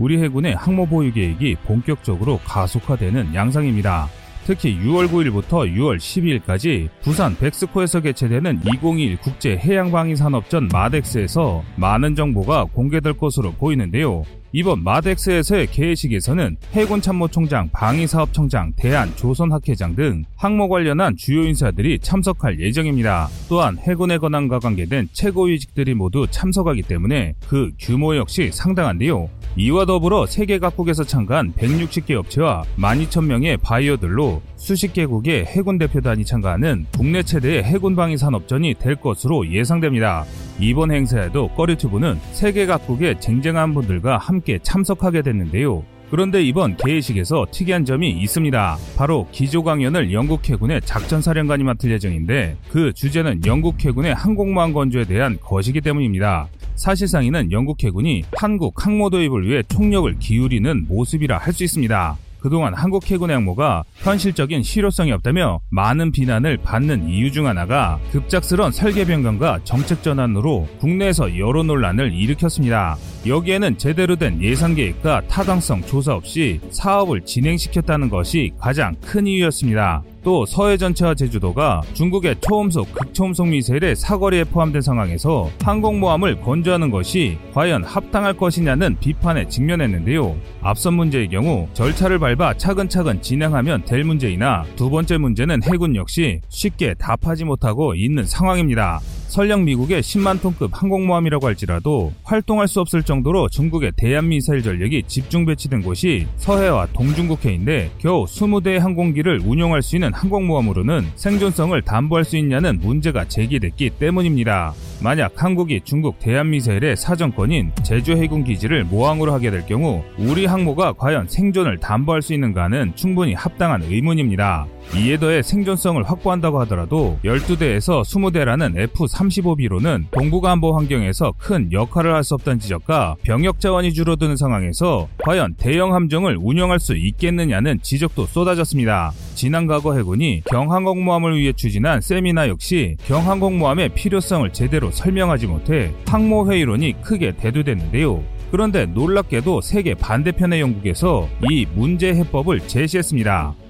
우리 해군의 항모 보유 계획이 본격적으로 가속화되는 양상입니다. 특히 6월 9일부터 6월 12일까지 부산 백스코에서 개최되는 2021 국제 해양방위산업전 마덱스에서 많은 정보가 공개될 것으로 보이는데요. 이번 마덱스에서의 개회식에서는 해군참모총장, 방위사업청장, 대한 조선학회장 등 항모 관련한 주요 인사들이 참석할 예정입니다. 또한 해군의 권한과 관계된 최고위직들이 모두 참석하기 때문에 그 규모 역시 상당한데요. 이와 더불어 세계 각국에서 참가한 160개 업체와 12,000명의 바이어들로 수십 개국의 해군 대표단이 참가하는 국내 최대의 해군 방위 산업전이 될 것으로 예상됩니다. 이번 행사에도 꺼리튜브는 세계 각국의 쟁쟁한 분들과 함께 참석하게 됐는데요. 그런데 이번 개회식에서 특이한 점이 있습니다. 바로 기조 강연을 영국 해군의 작전사령관이 맡을 예정인데 그 주제는 영국 해군의 항공모함 건조에 대한 것이기 때문입니다. 사실상 이는 영국 해군이 한국 항모 도입을 위해 총력을 기울이는 모습이라 할 수 있습니다. 그동안 한국 해군의 항모가 현실적인 실효성이 없다며 많은 비난을 받는 이유 중 하나가 급작스런 설계 변경과 정책 전환으로 국내에서 여러 논란을 일으켰습니다. 여기에는 제대로 된 예산 계획과 타당성 조사 없이 사업을 진행시켰다는 것이 가장 큰 이유였습니다. 또 서해 전체와 제주도가 중국의 초음속, 극초음속 미사일의 사거리에 포함된 상황에서 항공모함을 건조하는 것이 과연 합당할 것이냐는 비판에 직면했는데요. 앞선 문제의 경우 절차를 밟아 차근차근 진행하면 될 문제이나 두 번째 문제는 해군 역시 쉽게 답하지 못하고 있는 상황입니다. 설령 미국의 10만 톤급 항공모함이라고 할지라도 활동할 수 없을 정도로 중국의 대한미사일 전력이 집중 배치된 곳이 서해와 동중국해인데 겨우 20대의 항공기를 운용할 수 있는 항공모함으로는 생존성을 담보할 수 있냐는 문제가 제기됐기 때문입니다. 만약 한국이 중국 대한미사일의 사정권인 제주 해군 기지를 모항으로 하게 될 경우 우리 항모가 과연 생존을 담보할 수 있는가는 충분히 합당한 의문입니다. 이에 더해 생존성을 확보한다고 하더라도 12대에서 20대라는 F-35B로는 동북안보 환경에서 큰 역할을 할 수 없다는 지적과 병역 자원이 줄어드는 상황에서 과연 대형 함정을 운영할 수 있겠느냐는 지적도 쏟아졌습니다. 지난 과거 해군이 경항공모함을 위해 추진한 세미나 역시 경항공모함의 필요성을 제대로 설명하지 못해 항모 회의론이 크게 대두됐는데요. 그런데 놀랍게도 세계 반대편의 영국에서 이 문제 해법을 제시했습니다.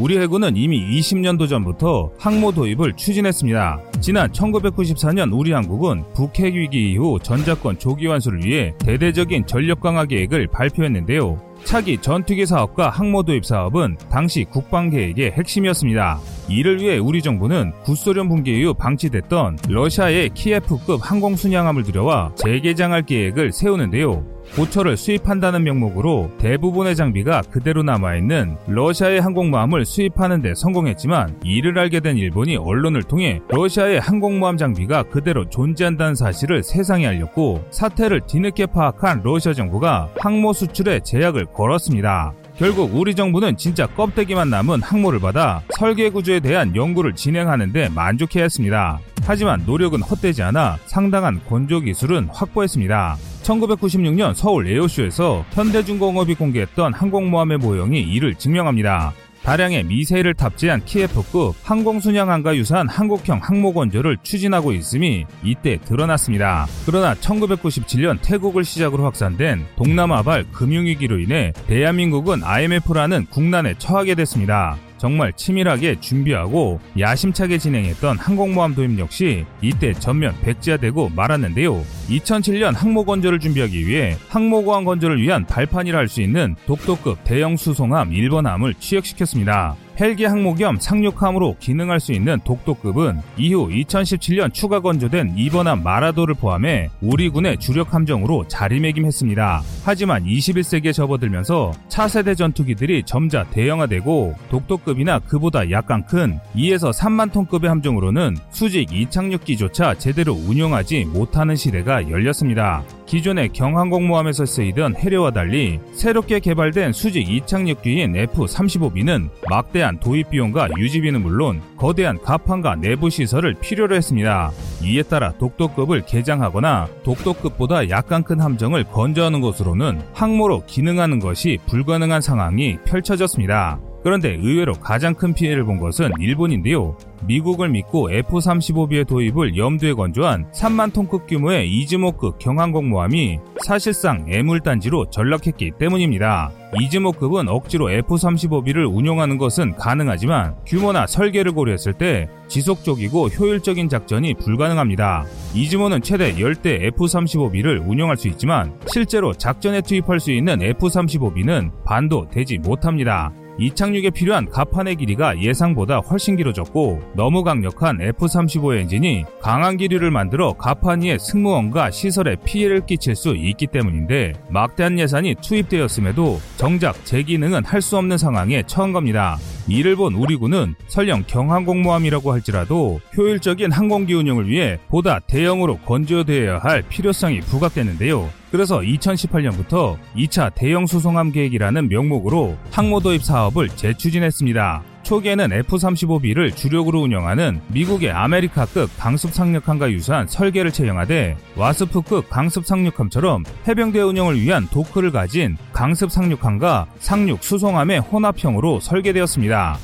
우리 해군은 이미 20년도 전부터 항모 도입을 추진했습니다. 지난 1994년 우리 한국은 북핵 위기 이후 전자권 조기 완수를 위해 대대적인 전력 강화 계획을 발표했는데요. 차기 전투기 사업과 항모 도입 사업은 당시 국방 계획의 핵심이었습니다. 이를 위해 우리 정부는 구소련 붕괴 이후 방치됐던 러시아의 키예프급 항공 순양함을 들여와 재개장할 계획을 세우는데요. 고철을 수입한다는 명목으로 대부분의 장비가 그대로 남아있는 러시아의 항공모함을 수입하는 데 성공했지만 이를 알게 된 일본이 언론을 통해 러시아의 항공모함 장비가 그대로 존재한다는 사실을 세상에 알렸고 사태를 뒤늦게 파악한 러시아 정부가 항모 수출에 제약을 걸었습니다. 결국 우리 정부는 진짜 껍데기만 남은 항모를 받아 설계 구조에 대한 연구를 진행하는데 만족해야 했습니다. 하지만 노력은 헛되지 않아 상당한 건조 기술은 확보했습니다. 1996년 서울 에어쇼에서 현대중공업이 공개했던 항공모함의 모형이 이를 증명합니다. 다량의 미사일을 탑재한 키예프급 항공순양함과 유사한 한국형 항모건조를 추진하고 있음이 이때 드러났습니다. 그러나 1997년 태국을 시작으로 확산된 동남아발 금융위기로 인해 대한민국은 IMF라는 국난에 처하게 됐습니다. 정말 치밀하게 준비하고 야심차게 진행했던 항공모함 도입 역시 이때 전면 백지화되고 말았는데요. 2007년 항모 건조를 준비하기 위해 항모고항 건조를 위한 발판이라 할 수 있는 독도급 대형 수송함 1번함을 취역시켰습니다. 헬기 항모 겸 상륙함으로 기능할 수 있는 독도급은 이후 2017년 추가 건조된 2번함 마라도를 포함해 우리 군의 주력 함정으로 자리매김했습니다. 하지만 21세기에 접어들면서 차세대 전투기들이 점차 대형화되고 독도급이나 그보다 약간 큰 2에서 3만 톤급의 함정으로는 수직 이착륙기조차 제대로 운용하지 못하는 시대가 열렸습니다. 기존의 경항공모함에서 쓰이던 해려와 달리 새롭게 개발된 수직 이착륙 기인 F-35B는 막대한 도입 비용과 유지비는 물론 거대한 가판과 내부 시설을 필요로 했습니다. 이에 따라 독도급을 개장하거나 독도급보다 약간 큰 함정을 건조하는 것으로는 항모로 기능하는 것이 불가능한 상황이 펼쳐졌습니다. 그런데 의외로 가장 큰 피해를 본 것은 일본인데요. 미국을 믿고 F-35B의 도입을 염두에 건조한 3만 톤급 규모의 이즈모급 경항공모함이 사실상 애물단지로 전락했기 때문입니다. 이즈모급은 억지로 F-35B를 운용하는 것은 가능하지만 규모나 설계를 고려했을 때 지속적이고 효율적인 작전이 불가능합니다. 이즈모는 최대 10대 F-35B를 운용할 수 있지만 실제로 작전에 투입할 수 있는 F-35B는 반도 되지 못합니다. 이 착륙에 필요한 가판의 길이가 예상보다 훨씬 길어졌고 너무 강력한 F-35 엔진이 강한 기류를 만들어 가판 위의 승무원과 시설에 피해를 끼칠 수 있기 때문인데 막대한 예산이 투입되었음에도 정작 제 기능은 할 수 없는 상황에 처한 겁니다. 이를 본 우리군은 설령 경항공모함이라고 할지라도 효율적인 항공기 운영을 위해 보다 대형으로 건조되어야 할 필요성이 부각되는데요. 그래서 2018년부터 2차 대형 수송함 계획이라는 명목으로 항모 도입 사업을 재추진했습니다. 초기에는 F-35B를 주력으로 운영하는 미국의 아메리카급 강습 상륙함과 유사한 설계를 채용하되 와스프급 강습 상륙함처럼 해병대 운영을 위한 도크를 가진 강습 상륙함과 상륙 수송함의 혼합형으로 설계되었습니다.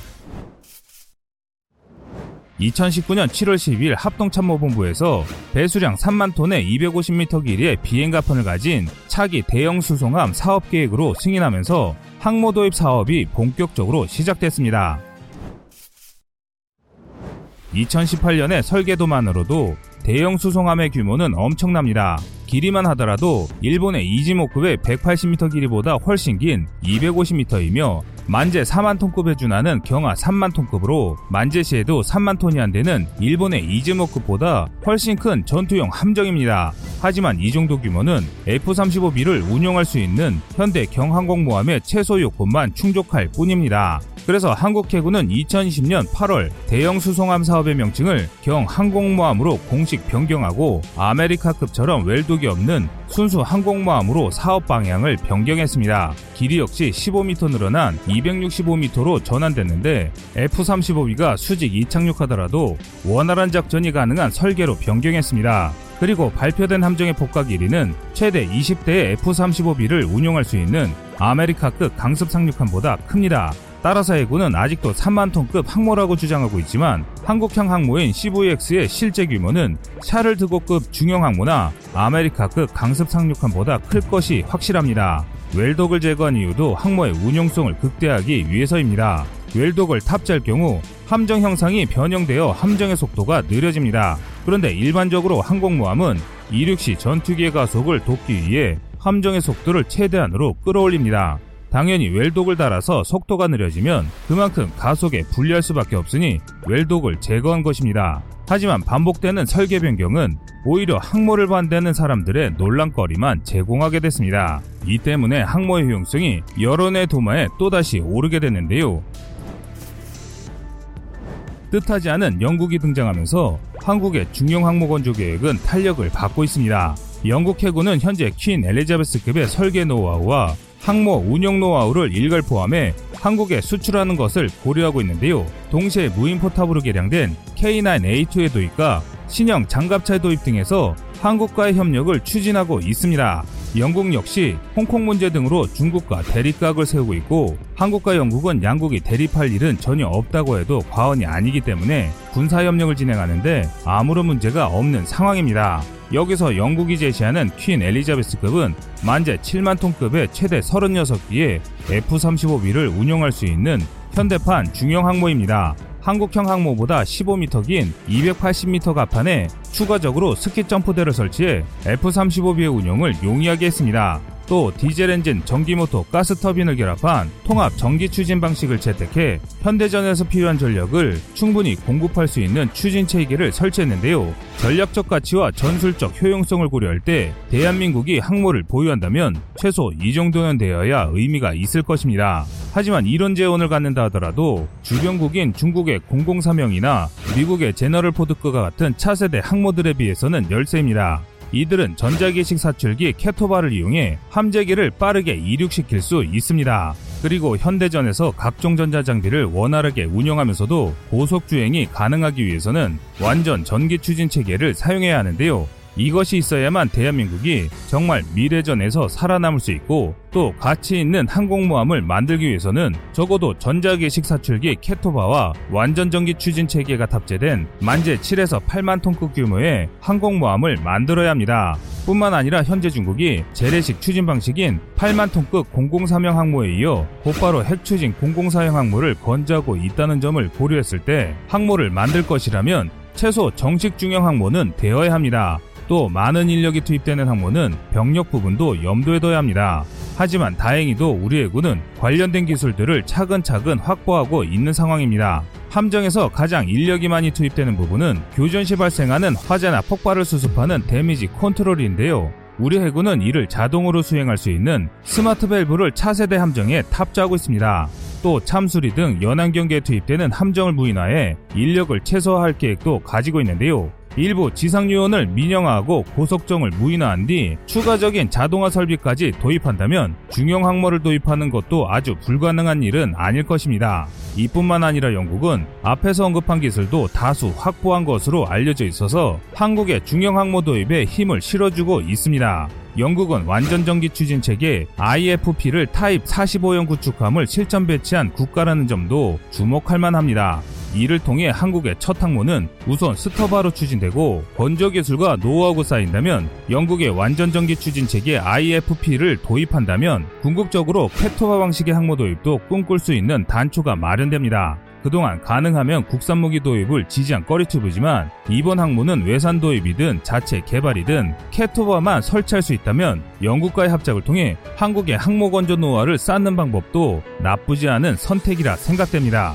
2019년 7월 10일 합동참모본부에서 배수량 3만 톤의 250m 길이의 비행가판을 가진 차기 대형 수송함 사업 계획으로 승인하면서 항모 도입 사업이 본격적으로 시작됐습니다. 2018년의 설계도만으로도 대형 수송함의 규모는 엄청납니다. 길이만 하더라도 일본의 이지모급의 180m 길이보다 훨씬 긴 250m이며 만재 4만 톤급에 준하는 경하 3만 톤급으로 만재시에도 3만 톤이 안 되는 일본의 이즈모급보다 훨씬 큰 전투용 함정입니다. 하지만 이 정도 규모는 F-35B를 운용할 수 있는 현대 경항공모함의 최소 요건만 충족할 뿐입니다. 그래서 한국 해군은 2020년 8월 대형 수송함 사업의 명칭을 경항공모함으로 공식 변경하고 아메리카급처럼 웰독이 없는 순수 항공모함으로 사업 방향을 변경했습니다. 길이 역시 15m 늘어난 265m로 전환됐는데 F-35B가 수직 이착륙하더라도 원활한 작전이 가능한 설계로 변경했습니다. 그리고 발표된 함정의 폭과 길이는 최대 20대의 F-35B를 운용할 수 있는 아메리카급 강습 상륙함보다 큽니다. 따라서 해군은 아직도 3만 톤급 항모라고 주장하고 있지만 한국형 항모인 CVX의 실제 규모는 샤를 드고급 중형 항모나 아메리카급 강습 상륙함보다 클 것이 확실합니다. 웰독을 제거한 이유도 항모의 운용성을 극대화하기 위해서입니다. 웰독을 탑재할 경우 함정 형상이 변형되어 함정의 속도가 느려집니다. 그런데 일반적으로 항공모함은 이륙 시 전투기의 가속을 돕기 위해 함정의 속도를 최대한으로 끌어올립니다. 당연히 웰독을 달아서 속도가 느려지면 그만큼 가속에 불리할 수밖에 없으니 웰독을 제거한 것입니다. 하지만 반복되는 설계 변경은 오히려 항모를 반대하는 사람들의 논란거리만 제공하게 됐습니다. 이 때문에 항모의 효용성이 여론의 도마에 또다시 오르게 됐는데요. 뜻하지 않은 영국이 등장하면서 한국의 중형 항모 건조 계획은 탄력을 받고 있습니다. 영국 해군은 현재 퀸 엘리자베스급의 설계 노하우와 항모 운영 노하우를 일괄 포함해 한국에 수출하는 것을 고려하고 있는데요. 동시에 무인 포탑으로 개량된 K9A2의 도입과 신형 장갑차의 도입 등에서 한국과의 협력을 추진하고 있습니다. 영국 역시 홍콩 문제 등으로 중국과 대립각을 세우고 있고 한국과 영국은 양국이 대립할 일은 전혀 없다고 해도 과언이 아니기 때문에 군사협력을 진행하는데 아무런 문제가 없는 상황입니다. 여기서 영국이 제시하는 퀸 엘리자베스급은 만재 7만 톤급의 최대 36기의 F-35B를 운용할 수 있는 현대판 중형 항모입니다. 한국형 항모보다 15m 긴 280m 가판에 추가적으로 스키 점프대를 설치해 F-35B의 운용을 용이하게 했습니다. 또 디젤 엔진, 전기 모터, 가스 터빈을 결합한 통합 전기 추진 방식을 채택해 현대전에서 필요한 전력을 충분히 공급할 수 있는 추진 체계를 설치했는데요. 전략적 가치와 전술적 효용성을 고려할 때 대한민국이 항모를 보유한다면 최소 이 정도는 되어야 의미가 있을 것입니다. 하지만 이런 재원을 갖는다 하더라도 주변국인 중국의 003형이나 미국의 제너럴 포드크가 같은 차세대 항모들에 비해서는 열세입니다. 이들은 전자기식 사출기 캐토바를 이용해 함재기를 빠르게 이륙시킬 수 있습니다. 그리고 현대전에서 각종 전자장비를 원활하게 운영하면서도 고속 주행이 가능하기 위해서는 완전 전기 추진 체계를 사용해야 하는데요. 이것이 있어야만 대한민국이 정말 미래전에서 살아남을 수 있고 또 가치 있는 항공모함을 만들기 위해서는 적어도 전자기식 사출기 캐토바와 완전 전기 추진 체계가 탑재된 만재 7에서 8만 톤급 규모의 항공모함을 만들어야 합니다. 뿐만 아니라 현재 중국이 재래식 추진 방식인 8만 톤급 003형 항모에 이어 곧바로 핵추진 004형 항모를 건조하고 있다는 점을 고려했을 때 항모를 만들 것이라면 최소 정식 중형 항모는 되어야 합니다. 또 많은 인력이 투입되는 항모는 병력 부분도 염두에 둬야 합니다. 하지만 다행히도 우리 해군은 관련된 기술들을 차근차근 확보하고 있는 상황입니다. 함정에서 가장 인력이 많이 투입되는 부분은 교전 시 발생하는 화재나 폭발을 수습하는 damage control인데요. 우리 해군은 이를 자동으로 수행할 수 있는 스마트 밸브를 차세대 함정에 탑재하고 있습니다. 또 참수리 등 연안 경계에 투입되는 함정을 무인화해 인력을 최소화할 계획도 가지고 있는데요. 일부 지상 요원을 민영화하고 고속정을 무인화한 뒤 추가적인 자동화 설비까지 도입한다면 중형 항모를 도입하는 것도 아주 불가능한 일은 아닐 것입니다. 이뿐만 아니라 영국은 앞에서 언급한 기술도 다수 확보한 것으로 알려져 있어서 한국의 중형 항모 도입에 힘을 실어주고 있습니다. 영국은 완전 전기 추진 체계 IFEP를 타입 45형 구축함을 실전 배치한 국가라는 점도 주목할 만합니다. 이를 통해 한국의 첫 항모는 우선 STOBAR로 추진되고 건조 기술과 노하우가 쌓인다면 영국의 완전 전기 추진 체계 IFEP를 도입한다면 궁극적으로 CATOBAR 방식의 항모 도입도 꿈꿀 수 있는 단초가 마련됩니다. 그동안 가능하면 국산 무기 도입을 지지한 꺼리튜브지만 이번 항모는 외산 도입이든 자체 개발이든 CATOBAR만 설치할 수 있다면 영국과의 합작을 통해 한국의 항모 건조 노하우를 쌓는 방법도 나쁘지 않은 선택이라 생각됩니다.